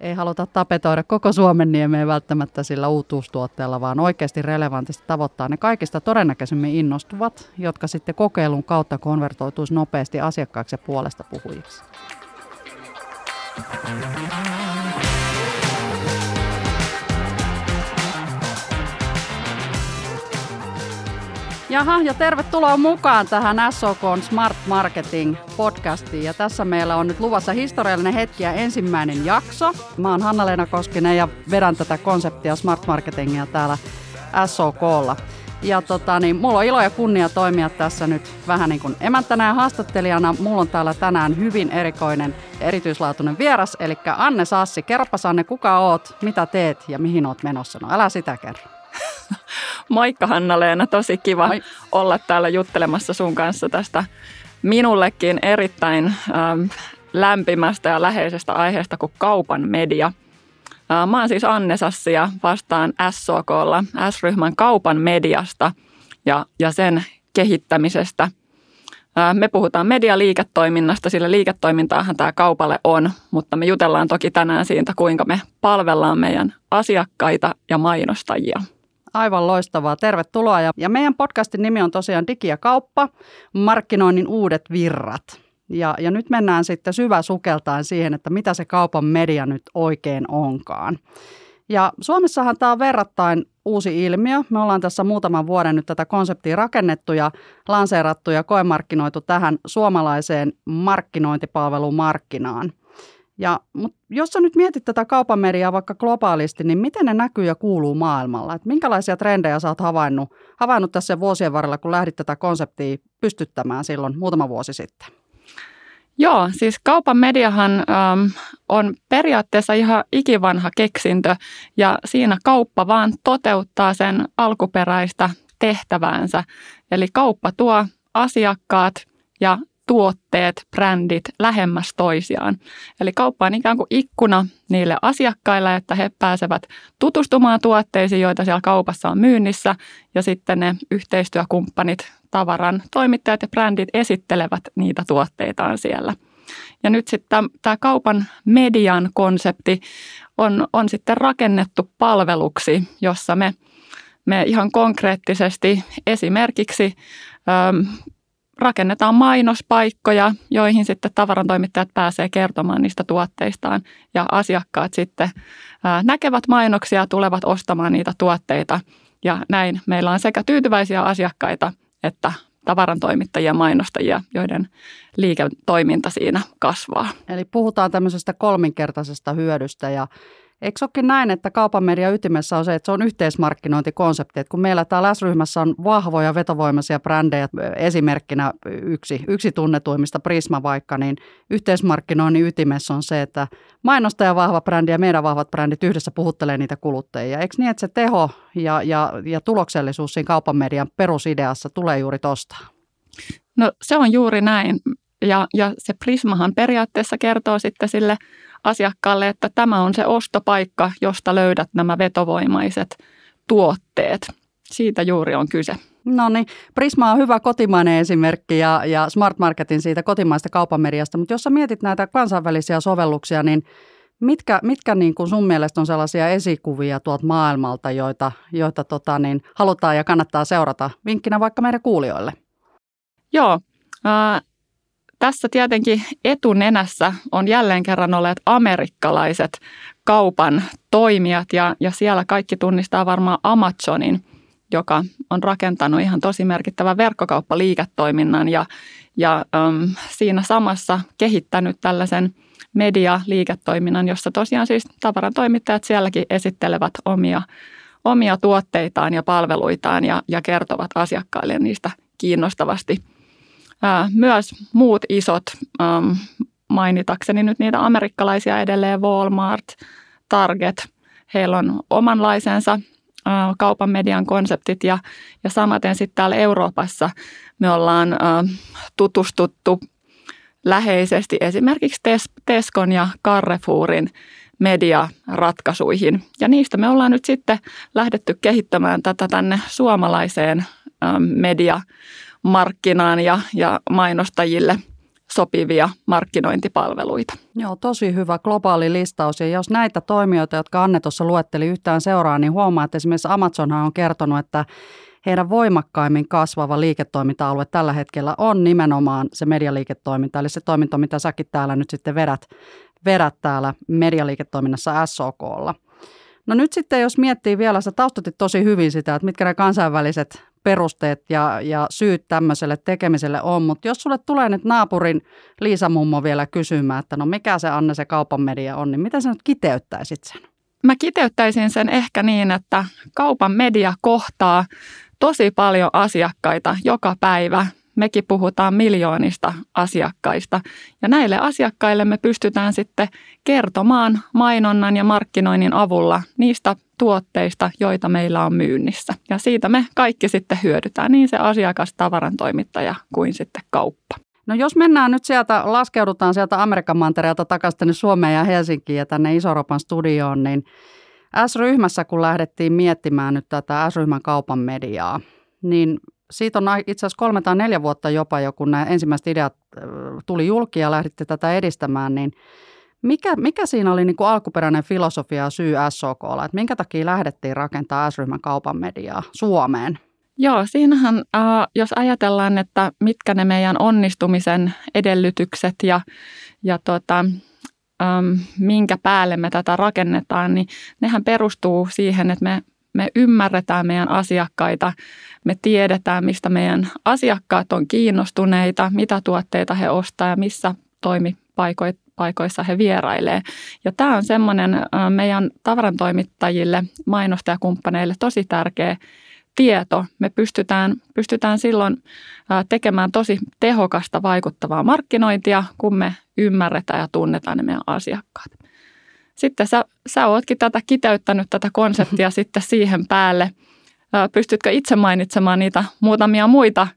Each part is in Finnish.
ei haluta tapetoida koko Suomen niemeen välttämättä sillä uutuustuotteella, vaan oikeasti relevantisti tavoittaa ne kaikista todennäköisemmin innostuvat, jotka sitten kokeilun kautta konvertoituisi nopeasti asiakkaiksi ja puolesta puhujiksi. Jaha, ja tervetuloa mukaan tähän SOK Smart Marketing podcastiin. Ja tässä meillä on nyt luvassa historiallinen hetki ja ensimmäinen jakso. Mä oon Hanna-Leena Koskinen ja vedän tätä konseptia Smart Marketingia täällä SOKlla. Ja tota, niin, mulla on ilo ja kunnia toimia tässä nyt vähän niin kuin emäntänä ja haastattelijana. Mulla on täällä tänään hyvin erikoinen erityislaatuinen vieras, eli Anne Sassi. Kerropas Anne, kuka oot, mitä teet ja mihin oot menossa? No älä sitä kerro. Moikka Hanna-Leena, tosi kiva Moi. olla täällä juttelemassa sun kanssa tästä minullekin erittäin ähm, lämpimästä ja läheisestä aiheesta kuin kaupan media. Äh, mä oon siis Anne Sassi ja vastaan SOKlla, S-ryhmän kaupan mediasta ja, ja sen kehittämisestä. Äh, me puhutaan medialiiketoiminnasta, sillä liiketoimintaahan tämä kaupalle on, mutta me jutellaan toki tänään siitä, kuinka me palvellaan meidän asiakkaita ja mainostajia. Aivan loistavaa. Tervetuloa. Ja, ja meidän podcastin nimi on tosiaan Digi ja kauppa, markkinoinnin uudet virrat. Ja, ja nyt mennään sitten syvä sukeltaan siihen, että mitä se kaupan media nyt oikein onkaan. Ja Suomessahan tämä on verrattain uusi ilmiö. Me ollaan tässä muutaman vuoden nyt tätä konseptia rakennettu ja lanseerattu ja koemarkkinoitu tähän suomalaiseen markkinointipalvelumarkkinaan – ja, mutta jos sä nyt mietit tätä kaupan mediaa vaikka globaalisti, niin miten ne näkyy ja kuuluu maailmalla? Et minkälaisia trendejä sä oot havainnut, havainnut tässä vuosien varrella, kun lähdit tätä konseptia pystyttämään silloin muutama vuosi sitten? Joo, siis kaupan mediahan ähm, on periaatteessa ihan ikivanha keksintö ja siinä kauppa vaan toteuttaa sen alkuperäistä tehtäväänsä. Eli kauppa tuo asiakkaat ja tuotteet, brändit lähemmäs toisiaan. Eli kauppa on ikään kuin ikkuna niille asiakkaille, että he pääsevät tutustumaan tuotteisiin, joita siellä kaupassa on myynnissä, ja sitten ne yhteistyökumppanit, tavaran toimittajat ja brändit esittelevät niitä tuotteitaan siellä. Ja nyt sitten tämä kaupan median konsepti on, on sitten rakennettu palveluksi, jossa me, me ihan konkreettisesti esimerkiksi rakennetaan mainospaikkoja, joihin sitten tavarantoimittajat pääsee kertomaan niistä tuotteistaan ja asiakkaat sitten näkevät mainoksia, tulevat ostamaan niitä tuotteita ja näin meillä on sekä tyytyväisiä asiakkaita että tavarantoimittajia ja mainostajia, joiden liiketoiminta siinä kasvaa. Eli puhutaan tämmöisestä kolminkertaisesta hyödystä ja Eikö olekin näin, että kaupan media ytimessä on se, että se on yhteismarkkinointikonsepti, että kun meillä täällä S-ryhmässä on vahvoja vetovoimaisia brändejä, esimerkkinä yksi, yksi tunnetuimmista Prisma vaikka, niin yhteismarkkinoinnin ytimessä on se, että mainostaja vahva brändi ja meidän vahvat brändit yhdessä puhuttelee niitä kuluttajia. Eikö niin, että se teho ja, ja, ja tuloksellisuus siinä kaupan median perusideassa tulee juuri tuosta? No se on juuri näin. Ja, ja se Prismahan periaatteessa kertoo sitten sille asiakkaalle, että tämä on se ostopaikka, josta löydät nämä vetovoimaiset tuotteet. Siitä juuri on kyse. No niin, Prisma on hyvä kotimainen esimerkki ja, ja Smart Marketin siitä kotimaista kaupamediasta, mutta jos sä mietit näitä kansainvälisiä sovelluksia, niin mitkä, mitkä niin kuin sun mielestä on sellaisia esikuvia tuolta maailmalta, joita, joita tota niin, halutaan ja kannattaa seurata vinkkinä vaikka meidän kuulijoille? Joo, äh, tässä tietenkin etunenässä on jälleen kerran olleet amerikkalaiset kaupan toimijat ja, ja siellä kaikki tunnistaa varmaan Amazonin, joka on rakentanut ihan tosi merkittävän verkkokauppaliiketoiminnan ja, ja äm, siinä samassa kehittänyt tällaisen medialiiketoiminnan, jossa tosiaan siis tavarantoimittajat sielläkin esittelevät omia, omia tuotteitaan ja palveluitaan ja, ja kertovat asiakkaille niistä kiinnostavasti – myös muut isot, mainitakseni nyt niitä amerikkalaisia edelleen, Walmart, Target, heillä on omanlaisensa kaupan median konseptit ja, ja samaten sitten täällä Euroopassa me ollaan tutustuttu läheisesti esimerkiksi Tescon ja Carrefourin mediaratkaisuihin. Ja niistä me ollaan nyt sitten lähdetty kehittämään tätä tänne suomalaiseen media markkinaan ja, ja mainostajille sopivia markkinointipalveluita. Joo, tosi hyvä globaali listaus. Ja jos näitä toimijoita, jotka Anne tuossa luetteli yhtään seuraa, niin huomaa, että esimerkiksi Amazonhan on kertonut, että heidän voimakkaimmin kasvava liiketoiminta-alue tällä hetkellä on nimenomaan se medialiiketoiminta, eli se toiminta, mitä säkin täällä nyt sitten vedät, vedät täällä medialiiketoiminnassa SOKlla. No nyt sitten, jos miettii vielä, sä taustatit tosi hyvin sitä, että mitkä ne kansainväliset perusteet ja, ja syyt tämmöiselle tekemiselle on, mutta jos sulle tulee nyt naapurin Liisa Mummo vielä kysymään, että no mikä se Anne se kaupan media on, niin miten sä nyt kiteyttäisit sen? Mä kiteyttäisin sen ehkä niin, että kaupan media kohtaa tosi paljon asiakkaita joka päivä. Mekin puhutaan miljoonista asiakkaista ja näille asiakkaille me pystytään sitten kertomaan mainonnan ja markkinoinnin avulla niistä tuotteista, joita meillä on myynnissä. Ja siitä me kaikki sitten hyödytään, niin se asiakas, tavarantoimittaja kuin sitten kauppa. No jos mennään nyt sieltä, laskeudutaan sieltä Amerikan mantereelta takaisin tänne Suomeen ja Helsinkiin ja tänne Iso-Euroopan studioon, niin S-ryhmässä kun lähdettiin miettimään nyt tätä S-ryhmän kaupan mediaa, niin siitä on itse asiassa kolme tai neljä vuotta jopa jo, kun nämä ensimmäiset ideat tuli julki ja lähditte tätä edistämään, niin mikä, mikä siinä oli niin kuin alkuperäinen filosofia ja syy SOKlla, että minkä takia lähdettiin rakentamaan S-ryhmän kaupan mediaa Suomeen? Joo, siinähän äh, jos ajatellaan, että mitkä ne meidän onnistumisen edellytykset ja, ja tota, ähm, minkä päälle me tätä rakennetaan, niin nehän perustuu siihen, että me, me ymmärretään meidän asiakkaita, me tiedetään, mistä meidän asiakkaat on kiinnostuneita, mitä tuotteita he ostaa ja missä toimipaikoissa he vierailee. Ja tämä on semmoinen äh, meidän tavarantoimittajille, mainostajakumppaneille tosi tärkeä tieto, me pystytään, pystytään silloin tekemään tosi tehokasta vaikuttavaa markkinointia, kun me ymmärretään ja tunnetaan ne meidän asiakkaat. Sitten sä, sä ootkin tätä kiteyttänyt tätä konseptia sitten siihen päälle. Pystytkö itse mainitsemaan niitä muutamia muita,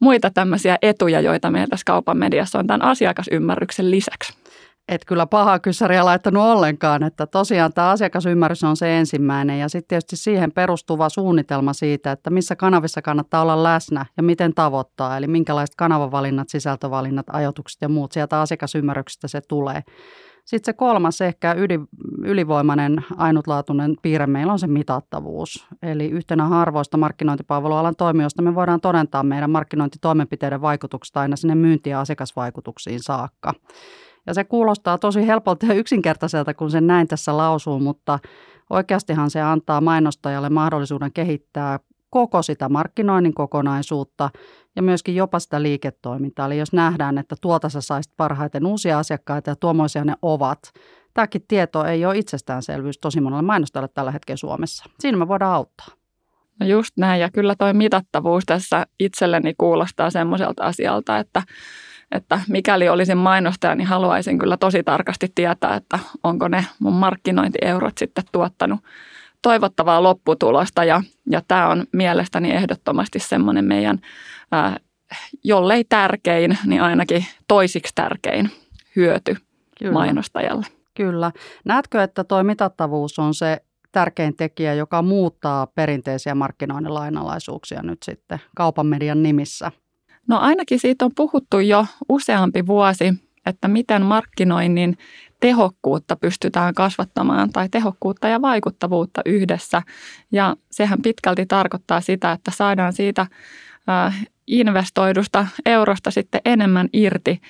muita tämmöisiä etuja, joita meillä tässä kaupan mediassa on tämän asiakasymmärryksen lisäksi? et kyllä pahaa kysäriä laittanut ollenkaan, että tosiaan tämä asiakasymmärrys on se ensimmäinen ja sitten tietysti siihen perustuva suunnitelma siitä, että missä kanavissa kannattaa olla läsnä ja miten tavoittaa, eli minkälaiset kanavavalinnat, sisältövalinnat, ajoitukset ja muut sieltä asiakasymmärryksestä se tulee. Sitten se kolmas ehkä ylivoimainen ainutlaatuinen piirre meillä on se mitattavuus. Eli yhtenä harvoista markkinointipalvelualan toimijoista me voidaan todentaa meidän markkinointitoimenpiteiden vaikutuksesta aina sinne myynti- ja asiakasvaikutuksiin saakka. Ja se kuulostaa tosi helpolta ja yksinkertaiselta, kun sen näin tässä lausuu, mutta oikeastihan se antaa mainostajalle mahdollisuuden kehittää koko sitä markkinoinnin kokonaisuutta ja myöskin jopa sitä liiketoimintaa. Eli jos nähdään, että tuolta sä saisit parhaiten uusia asiakkaita ja tuommoisia ne ovat, tämäkin tieto ei ole itsestäänselvyys tosi monelle mainostajalle tällä hetkellä Suomessa. Siinä me voidaan auttaa. No just näin, ja kyllä toi mitattavuus tässä itselleni kuulostaa semmoiselta asialta, että että mikäli olisin mainostaja, niin haluaisin kyllä tosi tarkasti tietää, että onko ne mun markkinointieurot sitten tuottanut toivottavaa lopputulosta. Ja, ja tämä on mielestäni ehdottomasti semmoinen meidän, ää, jollei tärkein, niin ainakin toisiksi tärkein hyöty kyllä. mainostajalle. Kyllä. Näetkö, että tuo mitattavuus on se tärkein tekijä, joka muuttaa perinteisiä markkinoinnin lainalaisuuksia nyt sitten kaupan median nimissä? No ainakin siitä on puhuttu jo useampi vuosi, että miten markkinoinnin tehokkuutta pystytään kasvattamaan tai tehokkuutta ja vaikuttavuutta yhdessä. Ja sehän pitkälti tarkoittaa sitä, että saadaan siitä investoidusta eurosta sitten enemmän irti.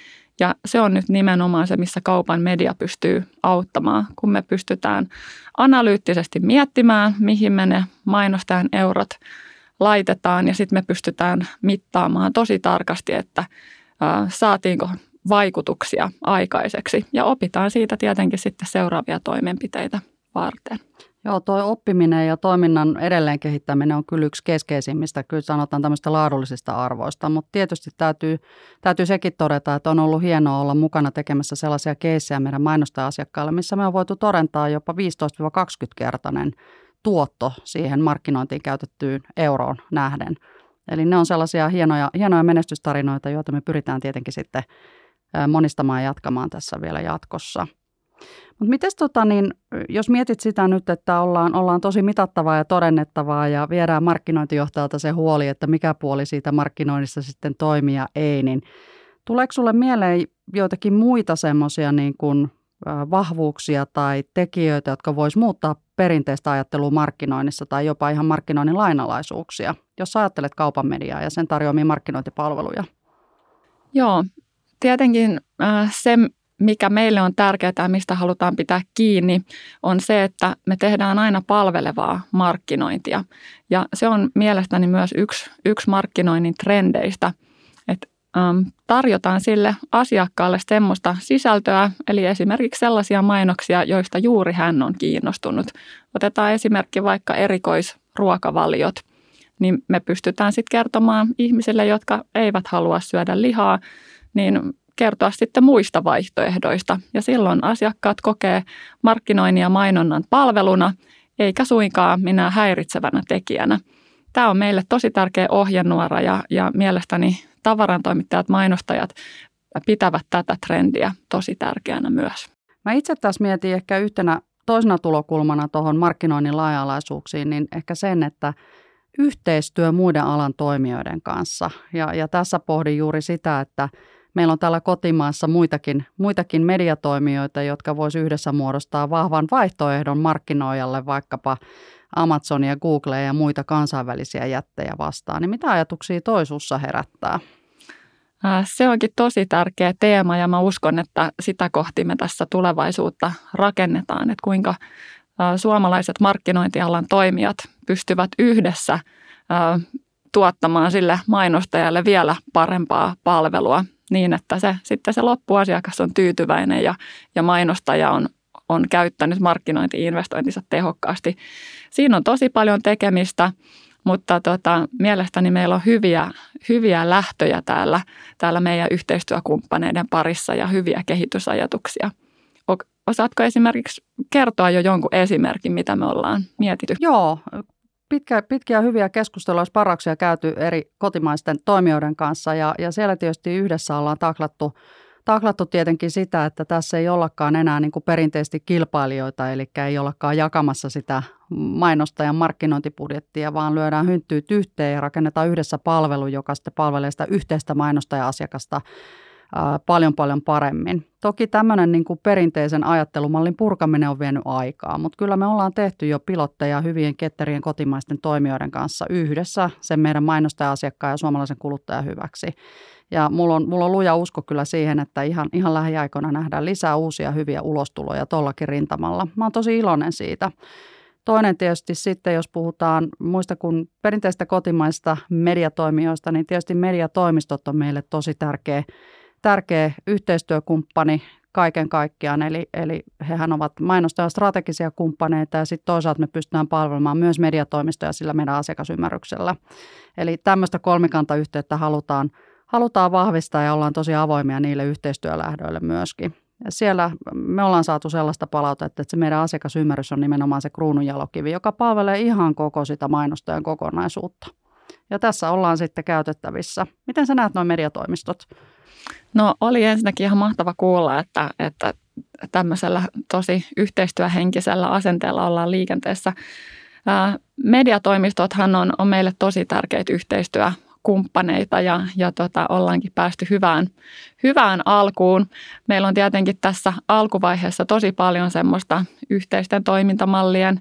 Ja se on nyt nimenomaan se, missä kaupan media pystyy auttamaan, kun me pystytään analyyttisesti miettimään, mihin me ne mainostajan eurot laitetaan ja sitten me pystytään mittaamaan tosi tarkasti, että saatiinko vaikutuksia aikaiseksi ja opitaan siitä tietenkin sitten seuraavia toimenpiteitä varten. Joo, tuo oppiminen ja toiminnan edelleen kehittäminen on kyllä yksi keskeisimmistä, kyllä sanotaan tämmöistä laadullisista arvoista, mutta tietysti täytyy, täytyy sekin todeta, että on ollut hienoa olla mukana tekemässä sellaisia keissejä meidän mainostaja-asiakkaille, missä me on voitu todentaa jopa 15-20-kertainen tuotto siihen markkinointiin käytettyyn euroon nähden. Eli ne on sellaisia hienoja, hienoja menestystarinoita, joita me pyritään tietenkin sitten monistamaan ja jatkamaan tässä vielä jatkossa. Mutta miten tota, niin, jos mietit sitä nyt, että ollaan, ollaan tosi mitattavaa ja todennettavaa ja viedään markkinointijohtajalta se huoli, että mikä puoli siitä markkinoinnissa sitten toimii ja ei, niin Tuleeko sulle mieleen joitakin muita semmoisia niin kuin vahvuuksia tai tekijöitä, jotka vois muuttaa perinteistä ajattelua markkinoinnissa tai jopa ihan markkinoinnin lainalaisuuksia, jos ajattelet kaupan mediaa ja sen tarjoamia markkinointipalveluja? Joo, tietenkin se, mikä meille on tärkeää ja mistä halutaan pitää kiinni, on se, että me tehdään aina palvelevaa markkinointia. Ja se on mielestäni myös yksi, yksi markkinoinnin trendeistä, että tarjotaan sille asiakkaalle semmoista sisältöä, eli esimerkiksi sellaisia mainoksia, joista juuri hän on kiinnostunut. Otetaan esimerkki vaikka erikoisruokavaliot, niin me pystytään sitten kertomaan ihmisille, jotka eivät halua syödä lihaa, niin kertoa sitten muista vaihtoehdoista. Ja silloin asiakkaat kokee markkinoinnin ja mainonnan palveluna, eikä suinkaan minä häiritsevänä tekijänä. Tämä on meille tosi tärkeä ohjenuora ja, ja mielestäni tavarantoimittajat, mainostajat pitävät tätä trendiä tosi tärkeänä myös. Mä itse tässä mietin ehkä yhtenä toisena tulokulmana tuohon markkinoinnin laaja-alaisuuksiin, niin ehkä sen, että yhteistyö muiden alan toimijoiden kanssa. Ja, ja tässä pohdin juuri sitä, että meillä on täällä kotimaassa muitakin, muitakin mediatoimijoita, jotka voisi yhdessä muodostaa vahvan vaihtoehdon markkinoijalle vaikkapa Amazonia, Googlea ja muita kansainvälisiä jättejä vastaan. Niin mitä ajatuksia toisuussa herättää? Se onkin tosi tärkeä teema ja mä uskon, että sitä kohti me tässä tulevaisuutta rakennetaan, että kuinka suomalaiset markkinointialan toimijat pystyvät yhdessä tuottamaan sille mainostajalle vielä parempaa palvelua niin, että se, sitten se loppuasiakas on tyytyväinen ja, ja mainostaja on, on käyttänyt markkinointi-investointinsa tehokkaasti. Siinä on tosi paljon tekemistä, mutta tota, mielestäni meillä on hyviä, hyviä lähtöjä täällä, täällä meidän yhteistyökumppaneiden parissa ja hyviä kehitysajatuksia. Osaatko esimerkiksi kertoa jo jonkun esimerkin, mitä me ollaan mietitty? Joo, pitkä, pitkiä hyviä keskusteluja, sparrauksia käyty eri kotimaisten toimijoiden kanssa. Ja, ja siellä tietysti yhdessä ollaan taklattu, taklattu tietenkin sitä, että tässä ei ollakaan enää niin kuin perinteisesti kilpailijoita, eli ei ollakaan jakamassa sitä mainostajan markkinointibudjettia, vaan lyödään hynttyyt yhteen ja rakennetaan yhdessä palvelu, joka sitten palvelee sitä yhteistä mainostaja-asiakasta paljon paljon paremmin. Toki tämmöinen niin kuin perinteisen ajattelumallin purkaminen on vienyt aikaa, mutta kyllä me ollaan tehty jo pilotteja hyvien ketterien kotimaisten toimijoiden kanssa yhdessä sen meidän mainostaja-asiakkaan ja suomalaisen kuluttajan hyväksi. Ja mulla on, mulla on luja usko kyllä siihen, että ihan, ihan lähiaikoina nähdään lisää uusia hyviä ulostuloja tuollakin rintamalla. Mä oon tosi iloinen siitä. Toinen tietysti sitten, jos puhutaan muista kuin perinteistä kotimaista mediatoimijoista, niin tietysti mediatoimistot on meille tosi tärkeä tärkeä yhteistyökumppani kaiken kaikkiaan. Eli, eli hehän ovat mainostajan strategisia kumppaneita ja sitten toisaalta me pystytään palvelemaan myös mediatoimistoja sillä meidän asiakasymmärryksellä. Eli tämmöistä kolmikantayhteyttä halutaan, halutaan vahvistaa ja ollaan tosi avoimia niille yhteistyölähdöille myöskin. Ja siellä me ollaan saatu sellaista palautetta, että se meidän asiakasymmärrys on nimenomaan se kruununjalokivi, joka palvelee ihan koko sitä mainostajan kokonaisuutta. Ja tässä ollaan sitten käytettävissä. Miten sä näet nuo mediatoimistot? No oli ensinnäkin ihan mahtava kuulla, että, että tämmöisellä tosi yhteistyöhenkisellä asenteella ollaan liikenteessä. mediatoimistothan on, on meille tosi tärkeitä yhteistyökumppaneita ja, ja tota, ollaankin päästy hyvään, hyvään alkuun. Meillä on tietenkin tässä alkuvaiheessa tosi paljon semmoista yhteisten toimintamallien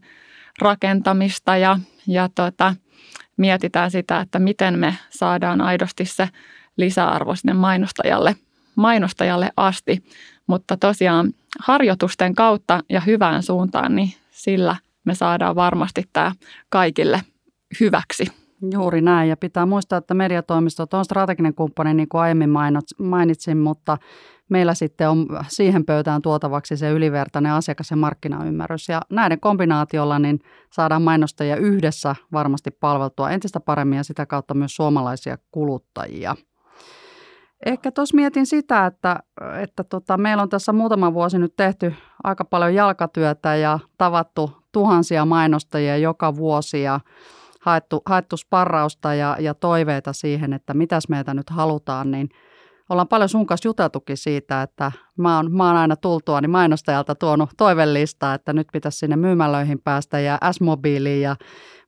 rakentamista ja, ja tota, mietitään sitä, että miten me saadaan aidosti se lisäarvo sinne mainostajalle, mainostajalle asti. Mutta tosiaan harjoitusten kautta ja hyvään suuntaan, niin sillä me saadaan varmasti tämä kaikille hyväksi. Juuri näin, ja pitää muistaa, että mediatoimistot on strateginen kumppani, niin kuin aiemmin mainitsin, mutta meillä sitten on siihen pöytään tuotavaksi se ylivertainen asiakas- ja markkinaymmärrys. Ja näiden kombinaatiolla niin saadaan mainostajia yhdessä varmasti palveltua entistä paremmin ja sitä kautta myös suomalaisia kuluttajia – Ehkä tuossa mietin sitä, että, että tota, meillä on tässä muutama vuosi nyt tehty aika paljon jalkatyötä ja tavattu tuhansia mainostajia joka vuosi ja haettu, haettu sparrausta ja, ja toiveita siihen, että mitäs meitä nyt halutaan, niin ollaan paljon sun kanssa juteltukin siitä, että mä oon, mä oon aina tultua niin mainostajalta tuonut toivellistaa, että nyt pitäisi sinne myymälöihin päästä ja S-mobiiliin ja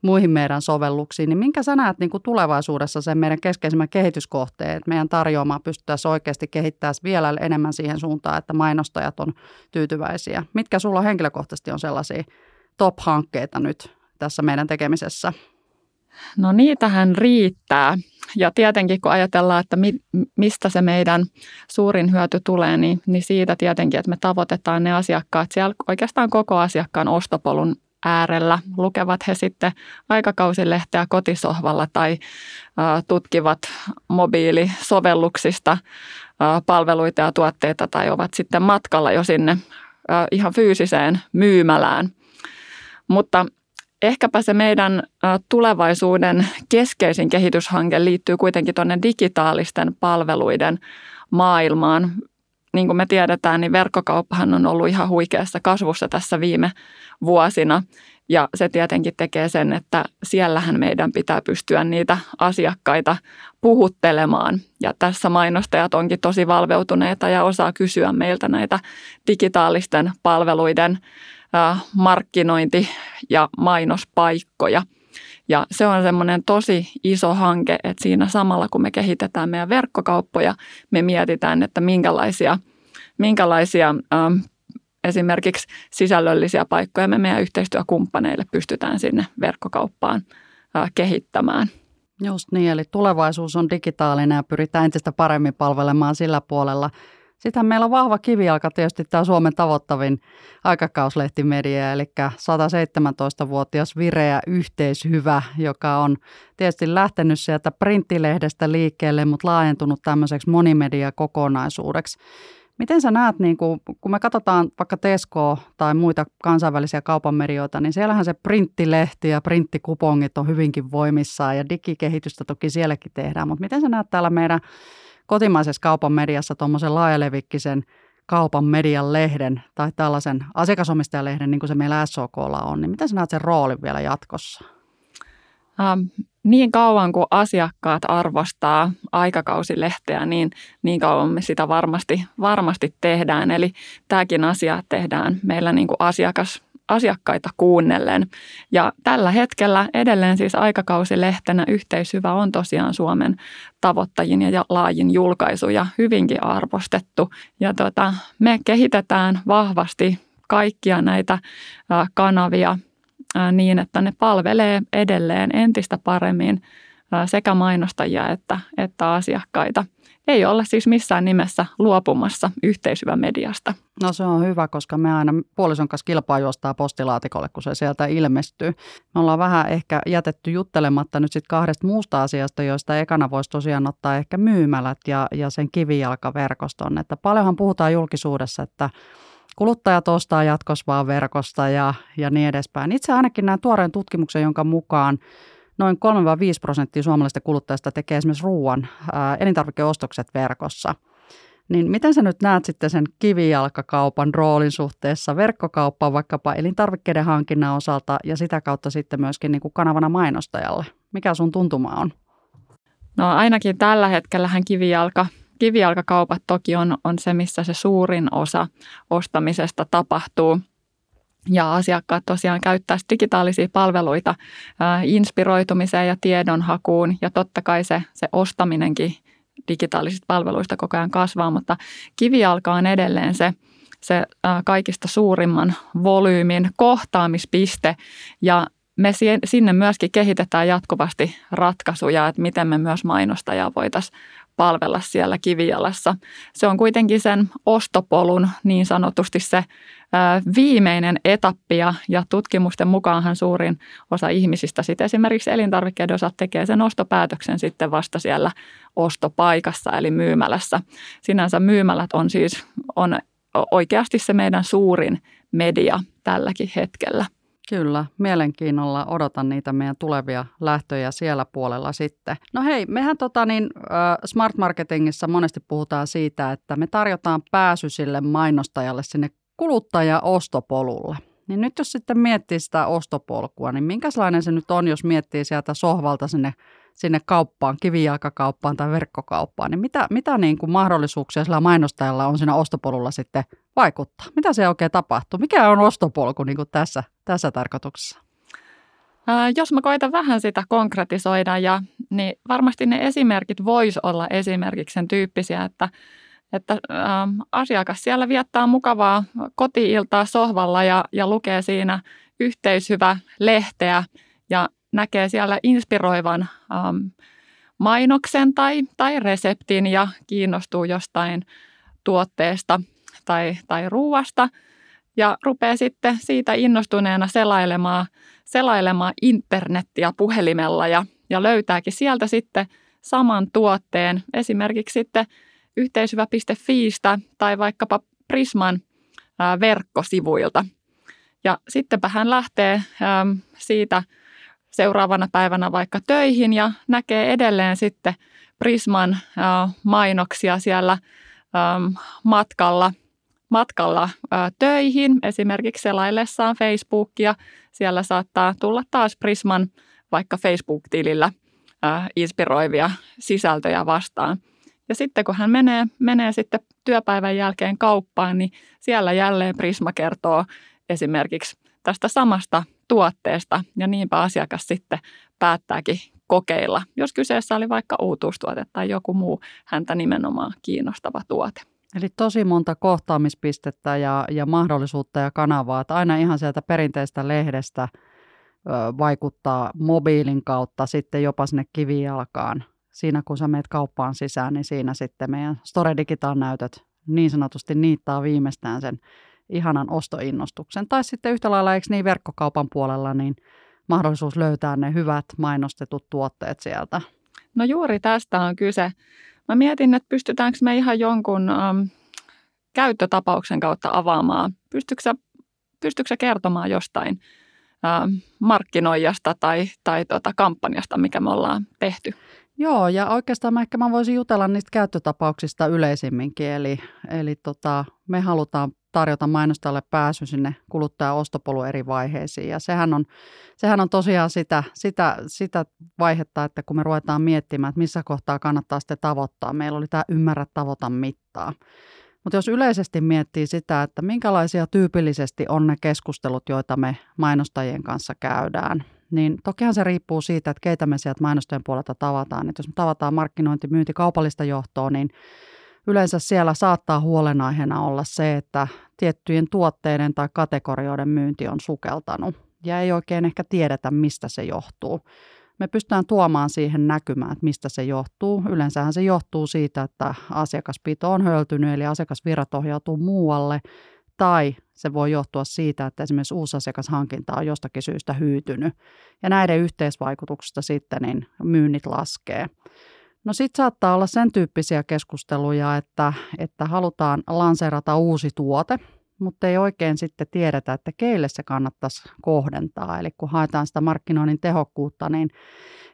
muihin meidän sovelluksiin, niin minkä sä näet niin kuin tulevaisuudessa sen meidän keskeisimmän kehityskohteen, että meidän tarjoamaan pystyttäisiin oikeasti kehittämään vielä enemmän siihen suuntaan, että mainostajat on tyytyväisiä. Mitkä sulla henkilökohtaisesti on sellaisia top-hankkeita nyt tässä meidän tekemisessä? No niitähän riittää. Ja tietenkin kun ajatellaan, että mi, mistä se meidän suurin hyöty tulee, niin, niin siitä tietenkin, että me tavoitetaan ne asiakkaat siellä oikeastaan koko asiakkaan ostopolun äärellä. Lukevat he sitten aikakausilehteä kotisohvalla tai tutkivat mobiilisovelluksista palveluita ja tuotteita tai ovat sitten matkalla jo sinne ihan fyysiseen myymälään. Mutta ehkäpä se meidän tulevaisuuden keskeisin kehityshanke liittyy kuitenkin tuonne digitaalisten palveluiden maailmaan niin kuin me tiedetään, niin verkkokauppahan on ollut ihan huikeassa kasvussa tässä viime vuosina. Ja se tietenkin tekee sen, että siellähän meidän pitää pystyä niitä asiakkaita puhuttelemaan. Ja tässä mainostajat onkin tosi valveutuneita ja osaa kysyä meiltä näitä digitaalisten palveluiden markkinointi- ja mainospaikkoja – ja se on semmoinen tosi iso hanke, että siinä samalla kun me kehitetään meidän verkkokauppoja, me mietitään, että minkälaisia, minkälaisia esimerkiksi sisällöllisiä paikkoja me meidän yhteistyökumppaneille pystytään sinne verkkokauppaan äh, kehittämään. Just niin, eli tulevaisuus on digitaalinen ja pyritään entistä paremmin palvelemaan sillä puolella – sitten meillä on vahva kivijalka tietysti tämä Suomen tavoittavin aikakauslehtimedia, eli 117-vuotias vireä yhteishyvä, joka on tietysti lähtenyt sieltä printtilehdestä liikkeelle, mutta laajentunut tämmöiseksi monimediakokonaisuudeksi. Miten sä näet, niin kun, kun me katsotaan vaikka Tesco tai muita kansainvälisiä kaupan medioita, niin siellähän se printtilehti ja printtikupongit on hyvinkin voimissaan ja digikehitystä toki sielläkin tehdään, mutta miten sä näet täällä meidän kotimaisessa kaupan mediassa tuommoisen laajalevikkisen kaupan median lehden tai tällaisen asiakasomistajalehden, niin kuin se meillä SOKlla on, niin miten sä näet sen roolin vielä jatkossa? Ähm, niin kauan kuin asiakkaat arvostaa aikakausilehteä, niin, niin kauan me sitä varmasti, varmasti tehdään. Eli tämäkin asia tehdään meillä niin kuin asiakas asiakkaita kuunnellen. Ja tällä hetkellä edelleen siis aikakausilehtenä yhteishyvä on tosiaan Suomen tavoittajin ja laajin julkaisu ja hyvinkin arvostettu. Ja tota, me kehitetään vahvasti kaikkia näitä kanavia niin, että ne palvelee edelleen entistä paremmin sekä mainostajia että, että asiakkaita. Ei olla siis missään nimessä luopumassa yhteishyvä mediasta. No se on hyvä, koska me aina puolison kanssa kilpaa juostaa postilaatikolle, kun se sieltä ilmestyy. Me ollaan vähän ehkä jätetty juttelematta nyt sitten kahdesta muusta asiasta, joista ekana voisi tosiaan ottaa ehkä myymälät ja, ja sen kivijalkaverkoston. Että paljonhan puhutaan julkisuudessa, että kuluttajat ostaa jatkossa vaan verkosta ja, ja niin edespäin. Itse ainakin näen tuoreen tutkimuksen, jonka mukaan noin 3-5 prosenttia suomalaisista kuluttajista tekee esimerkiksi ruoan elintarvikeostokset verkossa. Niin miten sä nyt näet sitten sen kivijalkakaupan roolin suhteessa verkkokauppaan vaikkapa elintarvikkeiden hankinnan osalta ja sitä kautta sitten myöskin niin kuin kanavana mainostajalle? Mikä sun tuntuma on? No ainakin tällä hetkellähän kivijalka, kivijalkakaupat toki on, on se, missä se suurin osa ostamisesta tapahtuu – ja asiakkaat tosiaan käyttää digitaalisia palveluita inspiroitumiseen ja tiedonhakuun. Ja totta kai se, se ostaminenkin digitaalisista palveluista koko ajan kasvaa, mutta kivijalka on edelleen se, se kaikista suurimman volyymin kohtaamispiste. Ja me sinne myöskin kehitetään jatkuvasti ratkaisuja, että miten me myös mainostajaa voitaisiin palvella siellä kivijalassa. Se on kuitenkin sen ostopolun niin sanotusti se viimeinen etappi ja, tutkimusten mukaanhan suurin osa ihmisistä sitten esimerkiksi elintarvikkeiden osalta tekee sen ostopäätöksen sitten vasta siellä ostopaikassa eli myymälässä. Sinänsä myymälät on siis on oikeasti se meidän suurin media tälläkin hetkellä. Kyllä, mielenkiinnolla odotan niitä meidän tulevia lähtöjä siellä puolella sitten. No hei, mehän tota niin, Smart Marketingissa monesti puhutaan siitä, että me tarjotaan pääsy sille mainostajalle sinne kuluttaja-ostopolulle. Niin nyt jos sitten miettii sitä ostopolkua, niin minkälainen se nyt on, jos miettii sieltä sohvalta sinne sinne kauppaan, kivijalkakauppaan tai verkkokauppaan, niin mitä, mitä niin kuin mahdollisuuksia sillä mainostajalla on siinä ostopolulla sitten vaikuttaa? Mitä se oikein tapahtuu? Mikä on ostopolku niin kuin tässä, tässä tarkoituksessa? Ää, jos mä koitan vähän sitä konkretisoida, ja, niin varmasti ne esimerkit vois olla esimerkiksi sen tyyppisiä, että, että ää, asiakas siellä viettää mukavaa kotiiltaa sohvalla ja, ja lukee siinä yhteishyvä lehteä ja näkee siellä inspiroivan äm, mainoksen tai, tai reseptin ja kiinnostuu jostain tuotteesta tai, tai ruuasta ja rupeaa sitten siitä innostuneena selailemaan, selailemaan internettiä puhelimella ja, ja löytääkin sieltä sitten saman tuotteen esimerkiksi sitten yhteishyvä.fiistä tai vaikkapa Prisman ää, verkkosivuilta. Ja sittenpä hän lähtee äm, siitä seuraavana päivänä vaikka töihin ja näkee edelleen sitten Prisman äh, mainoksia siellä matkalla, matkalla töihin, esimerkiksi selaillessaan Facebookia. Siellä saattaa tulla taas Prisman vaikka Facebook-tilillä inspiroivia sisältöjä vastaan. Ja sitten kun hän menee, menee sitten työpäivän jälkeen kauppaan, niin siellä jälleen Prisma kertoo esimerkiksi tästä samasta tuotteesta ja niinpä asiakas sitten päättääkin kokeilla, jos kyseessä oli vaikka uutuustuote tai joku muu häntä nimenomaan kiinnostava tuote. Eli tosi monta kohtaamispistettä ja, ja mahdollisuutta ja kanavaa, että aina ihan sieltä perinteistä lehdestä ö, vaikuttaa mobiilin kautta sitten jopa sinne kivijalkaan. Siinä kun sä meet kauppaan sisään, niin siinä sitten meidän Store Digital näytöt niin sanotusti niittaa viimeistään sen ihanan ostoinnostuksen. Tai sitten yhtä lailla, eikö niin verkkokaupan puolella, niin mahdollisuus löytää ne hyvät mainostetut tuotteet sieltä. No juuri tästä on kyse. Mä mietin, että pystytäänkö me ihan jonkun um, käyttötapauksen kautta avaamaan. Pystytkö pystytkö kertomaan jostain um, markkinoijasta tai, tai tota kampanjasta, mikä me ollaan tehty? Joo, ja oikeastaan mä ehkä mä voisin jutella niistä käyttötapauksista yleisimminkin. Eli, eli tota, me halutaan tarjota mainostajalle pääsy sinne kuluttajan ostopolun eri vaiheisiin. Ja sehän on, sehän on tosiaan sitä, sitä, sitä vaihetta, että kun me ruvetaan miettimään, että missä kohtaa kannattaa sitten tavoittaa. Meillä oli tämä ymmärrä tavoita mittaa. Mutta jos yleisesti miettii sitä, että minkälaisia tyypillisesti on ne keskustelut, joita me mainostajien kanssa käydään, niin tokihan se riippuu siitä, että keitä me sieltä mainostajien puolelta tavataan. Että jos me tavataan markkinointi, myynti, kaupallista johtoa, niin yleensä siellä saattaa huolenaiheena olla se, että tiettyjen tuotteiden tai kategorioiden myynti on sukeltanut ja ei oikein ehkä tiedetä, mistä se johtuu. Me pystytään tuomaan siihen näkymään, että mistä se johtuu. Yleensähän se johtuu siitä, että asiakaspito on höltynyt, eli asiakasvirrat ohjautuu muualle, tai se voi johtua siitä, että esimerkiksi uusi asiakashankinta on jostakin syystä hyytynyt. Ja näiden yhteisvaikutuksesta sitten niin myynnit laskee. No sitten saattaa olla sen tyyppisiä keskusteluja, että, että halutaan lanseerata uusi tuote, mutta ei oikein sitten tiedetä, että keille se kannattaisi kohdentaa. Eli kun haetaan sitä markkinoinnin tehokkuutta, niin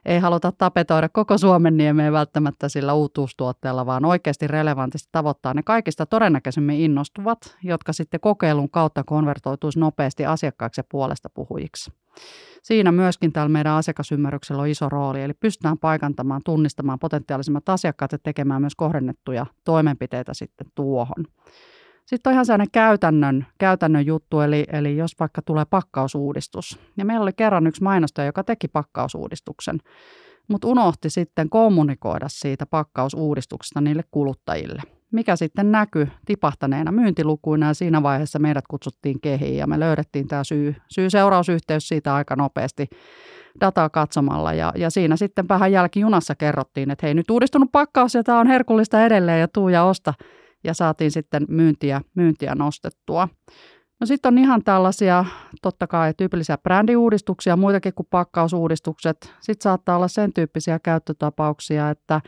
ei haluta tapetoida koko Suomen niemeen välttämättä sillä uutuustuotteella, vaan oikeasti relevantisti tavoittaa ne kaikista todennäköisemmin innostuvat, jotka sitten kokeilun kautta konvertoituisi nopeasti asiakkaiksi ja puolesta puhujiksi. Siinä myöskin tällä meidän asiakasymmärryksellä on iso rooli, eli pystytään paikantamaan, tunnistamaan potentiaalisimmat asiakkaat ja tekemään myös kohdennettuja toimenpiteitä sitten tuohon. Sitten on ihan sellainen käytännön, käytännön juttu, eli, eli jos vaikka tulee pakkausuudistus. Ja meillä oli kerran yksi mainostaja, joka teki pakkausuudistuksen, mutta unohti sitten kommunikoida siitä pakkausuudistuksesta niille kuluttajille. Mikä sitten näkyi tipahtaneena myyntilukuina ja siinä vaiheessa meidät kutsuttiin kehiin ja me löydettiin tämä syy, syy-seurausyhteys siitä aika nopeasti dataa katsomalla. Ja, ja siinä sitten vähän jälkijunassa kerrottiin, että hei nyt uudistunut pakkaus ja tämä on herkullista edelleen ja tuu ja osta – ja saatiin sitten myyntiä, myyntiä nostettua. No sitten on ihan tällaisia, totta kai tyypillisiä brändiuudistuksia, muitakin kuin pakkausuudistukset. Sitten saattaa olla sen tyyppisiä käyttötapauksia, että,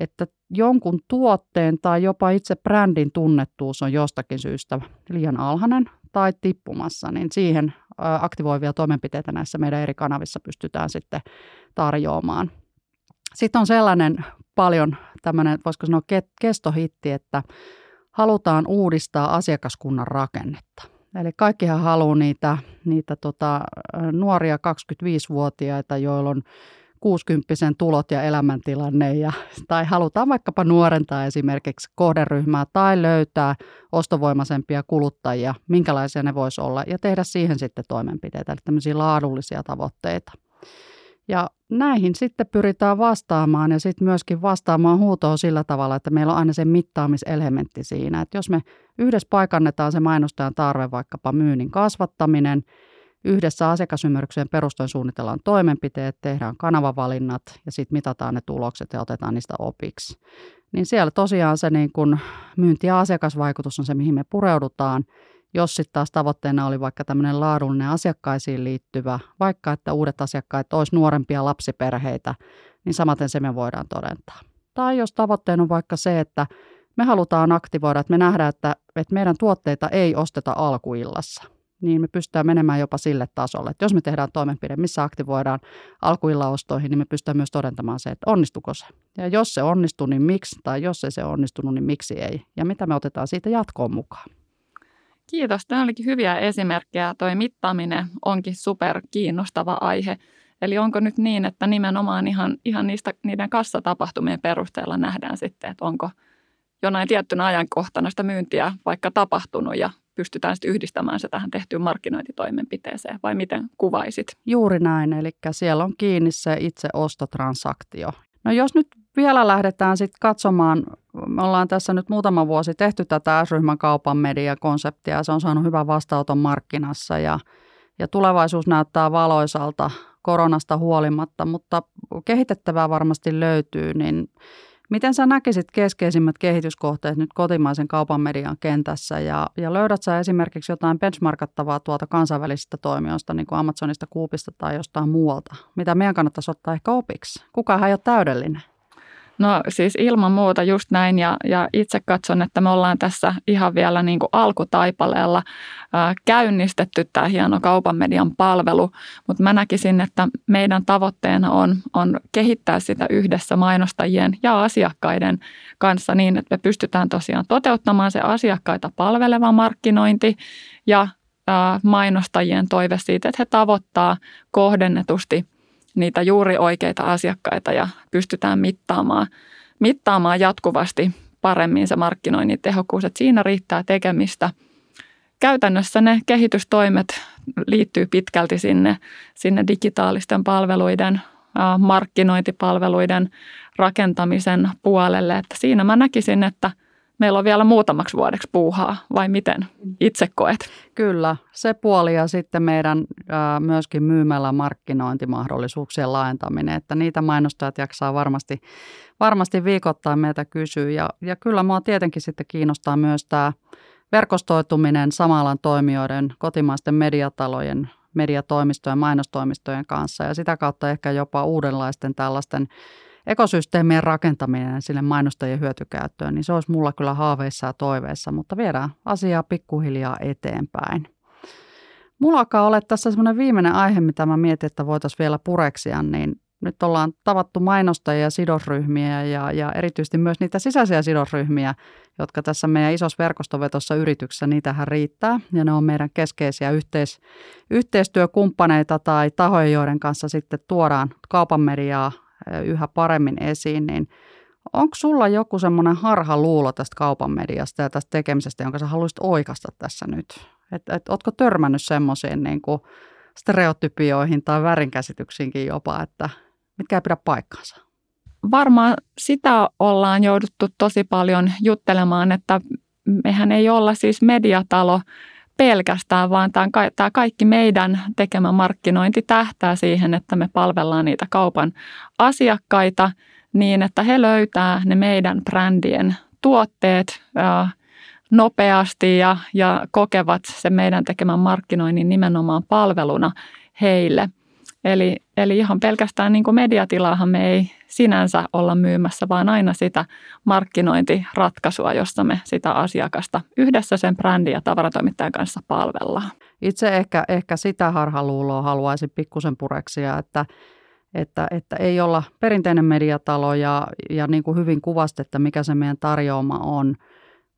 että jonkun tuotteen tai jopa itse brändin tunnettuus on jostakin syystä liian alhainen tai tippumassa, niin siihen aktivoivia toimenpiteitä näissä meidän eri kanavissa pystytään sitten tarjoamaan. Sitten on sellainen paljon tämmöinen, voisiko sanoa kestohitti, että halutaan uudistaa asiakaskunnan rakennetta. Eli kaikkihan haluaa niitä, niitä tota, nuoria 25-vuotiaita, joilla on 60 tulot ja elämäntilanne, ja, tai halutaan vaikkapa nuorentaa esimerkiksi kohderyhmää tai löytää ostovoimaisempia kuluttajia, minkälaisia ne voisi olla, ja tehdä siihen sitten toimenpiteitä, eli tämmöisiä laadullisia tavoitteita. Ja näihin sitten pyritään vastaamaan ja sitten myöskin vastaamaan huutoon sillä tavalla, että meillä on aina se mittaamiselementti siinä. Että jos me yhdessä paikannetaan se mainostajan tarve, vaikkapa myynnin kasvattaminen, yhdessä asiakasymmärrykseen perustuen suunnitellaan toimenpiteet, tehdään kanavavalinnat ja sitten mitataan ne tulokset ja otetaan niistä opiksi. Niin siellä tosiaan se niin kun myynti- ja asiakasvaikutus on se, mihin me pureudutaan – jos sitten taas tavoitteena oli vaikka tämmöinen laadullinen asiakkaisiin liittyvä, vaikka että uudet asiakkaat olisi nuorempia lapsiperheitä, niin samaten se me voidaan todentaa. Tai jos tavoitteena on vaikka se, että me halutaan aktivoida, että me nähdään, että, että meidän tuotteita ei osteta alkuillassa, niin me pystytään menemään jopa sille tasolle. Että jos me tehdään toimenpide, missä aktivoidaan alkuillaostoihin, niin me pystytään myös todentamaan se, että onnistuko se. Ja jos se onnistuu, niin miksi, tai jos ei se onnistunut, niin miksi ei. Ja mitä me otetaan siitä jatkoon mukaan. Kiitos. Tämä olikin hyviä esimerkkejä. Tuo mittaaminen onkin super kiinnostava aihe. Eli onko nyt niin, että nimenomaan ihan, ihan niistä, niiden kassatapahtumien perusteella nähdään sitten, että onko jonain tiettynä ajankohtana sitä myyntiä vaikka tapahtunut ja pystytään sitten yhdistämään se tähän tehtyyn markkinointitoimenpiteeseen vai miten kuvaisit? Juuri näin, eli siellä on kiinni se itse ostotransaktio. No jos nyt vielä lähdetään sitten katsomaan, me ollaan tässä nyt muutama vuosi tehty tätä S-ryhmän kaupan mediakonseptia se on saanut hyvän vastaanoton markkinassa ja, ja tulevaisuus näyttää valoisalta koronasta huolimatta, mutta kehitettävää varmasti löytyy, niin Miten sä näkisit keskeisimmät kehityskohteet nyt kotimaisen kaupan median kentässä ja, ja löydät sä esimerkiksi jotain benchmarkattavaa tuolta kansainvälisistä toimijoista, niin kuin Amazonista, Coopista tai jostain muualta, mitä meidän kannattaisi ottaa ehkä opiksi? Kukaan ei ole täydellinen. No siis ilman muuta just näin ja, ja itse katson, että me ollaan tässä ihan vielä niin kuin alkutaipaleella ää, käynnistetty tämä hieno kaupan median palvelu, mutta mä näkisin, että meidän tavoitteena on, on kehittää sitä yhdessä mainostajien ja asiakkaiden kanssa niin, että me pystytään tosiaan toteuttamaan se asiakkaita palveleva markkinointi ja mainostajien toive siitä, että he tavoittaa kohdennetusti – niitä juuri oikeita asiakkaita ja pystytään mittaamaan, mittaamaan jatkuvasti paremmin se markkinoinnin tehokkuus. Että siinä riittää tekemistä. Käytännössä ne kehitystoimet liittyy pitkälti sinne, sinne digitaalisten palveluiden, markkinointipalveluiden rakentamisen puolelle. Että siinä mä näkisin, että – meillä on vielä muutamaksi vuodeksi puuhaa, vai miten itse koet? Kyllä, se puoli ja sitten meidän ää, myöskin myymällä markkinointimahdollisuuksien laajentaminen, että niitä mainostajat jaksaa varmasti, varmasti viikoittain meitä kysyä. Ja, ja kyllä mua tietenkin sitten kiinnostaa myös tämä verkostoituminen samalan toimijoiden, kotimaisten mediatalojen, mediatoimistojen, mainostoimistojen kanssa ja sitä kautta ehkä jopa uudenlaisten tällaisten ekosysteemien rakentaminen sille mainostajien hyötykäyttöön, niin se olisi mulla kyllä haaveissa ja toiveissa, mutta viedään asiaa pikkuhiljaa eteenpäin. Mulla alkaa olla tässä semmoinen viimeinen aihe, mitä mä mietin, että voitaisiin vielä pureksia, niin nyt ollaan tavattu mainostajia sidosryhmiä ja, ja erityisesti myös niitä sisäisiä sidosryhmiä, jotka tässä meidän isossa verkostovetossa yrityksessä, niitähän riittää. Ja ne on meidän keskeisiä yhteis, yhteistyökumppaneita tai tahoja, joiden kanssa sitten tuodaan kaupan mediaa yhä paremmin esiin, niin onko sulla joku semmoinen luulo tästä kaupan mediasta ja tästä tekemisestä, jonka sä haluaisit oikasta tässä nyt? Et, et, ootko törmännyt semmoisiin niin stereotypioihin tai väärinkäsityksiinkin jopa, että mitkä ei pidä paikkaansa? Varmaan sitä ollaan jouduttu tosi paljon juttelemaan, että mehän ei olla siis mediatalo, pelkästään, vaan tämä, kaikki meidän tekemä markkinointi tähtää siihen, että me palvellaan niitä kaupan asiakkaita niin, että he löytää ne meidän brändien tuotteet nopeasti ja, ja kokevat sen meidän tekemän markkinoinnin nimenomaan palveluna heille – Eli, eli ihan pelkästään niin kuin mediatilaahan me ei sinänsä olla myymässä, vaan aina sitä markkinointiratkaisua, jossa me sitä asiakasta yhdessä sen brändin ja tavaratoimittajan kanssa palvellaan. Itse ehkä, ehkä sitä harhaluuloa haluaisin pikkusen pureksia, että, että, että ei olla perinteinen mediatalo ja, ja niin kuin hyvin kuvasti, että mikä se meidän tarjoama on –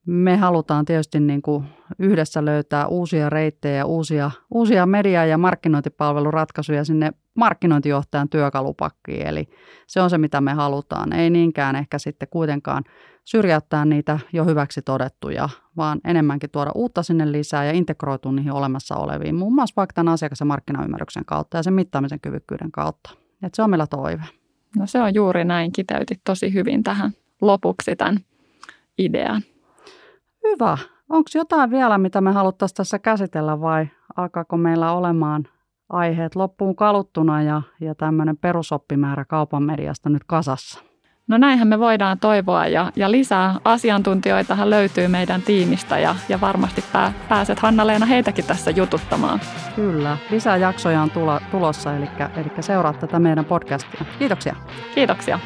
me halutaan tietysti niin kuin yhdessä löytää uusia reittejä, uusia, uusia media- ja markkinointipalveluratkaisuja sinne markkinointijohtajan työkalupakkiin, eli se on se, mitä me halutaan. Ei niinkään ehkä sitten kuitenkaan syrjäyttää niitä jo hyväksi todettuja, vaan enemmänkin tuoda uutta sinne lisää ja integroitua niihin olemassa oleviin, muun muassa vaikka tämän asiakas- ja markkinaymmärryksen kautta ja sen mittaamisen kyvykkyyden kautta. Et se on meillä toive. No se on juuri näin, kiteytit tosi hyvin tähän lopuksi tämän idean. Hyvä. Onko jotain vielä, mitä me haluttaisiin tässä käsitellä vai alkaako meillä olemaan aiheet loppuun kaluttuna ja, ja tämmöinen perusoppimäärä kaupan mediasta nyt kasassa? No näinhän me voidaan toivoa ja, ja lisää asiantuntijoitahan löytyy meidän tiimistä ja, ja varmasti pää, pääset Hanna-Leena heitäkin tässä jututtamaan. Kyllä, lisää jaksoja on tulo, tulossa, eli, eli seuraa tätä meidän podcastia. Kiitoksia. Kiitoksia.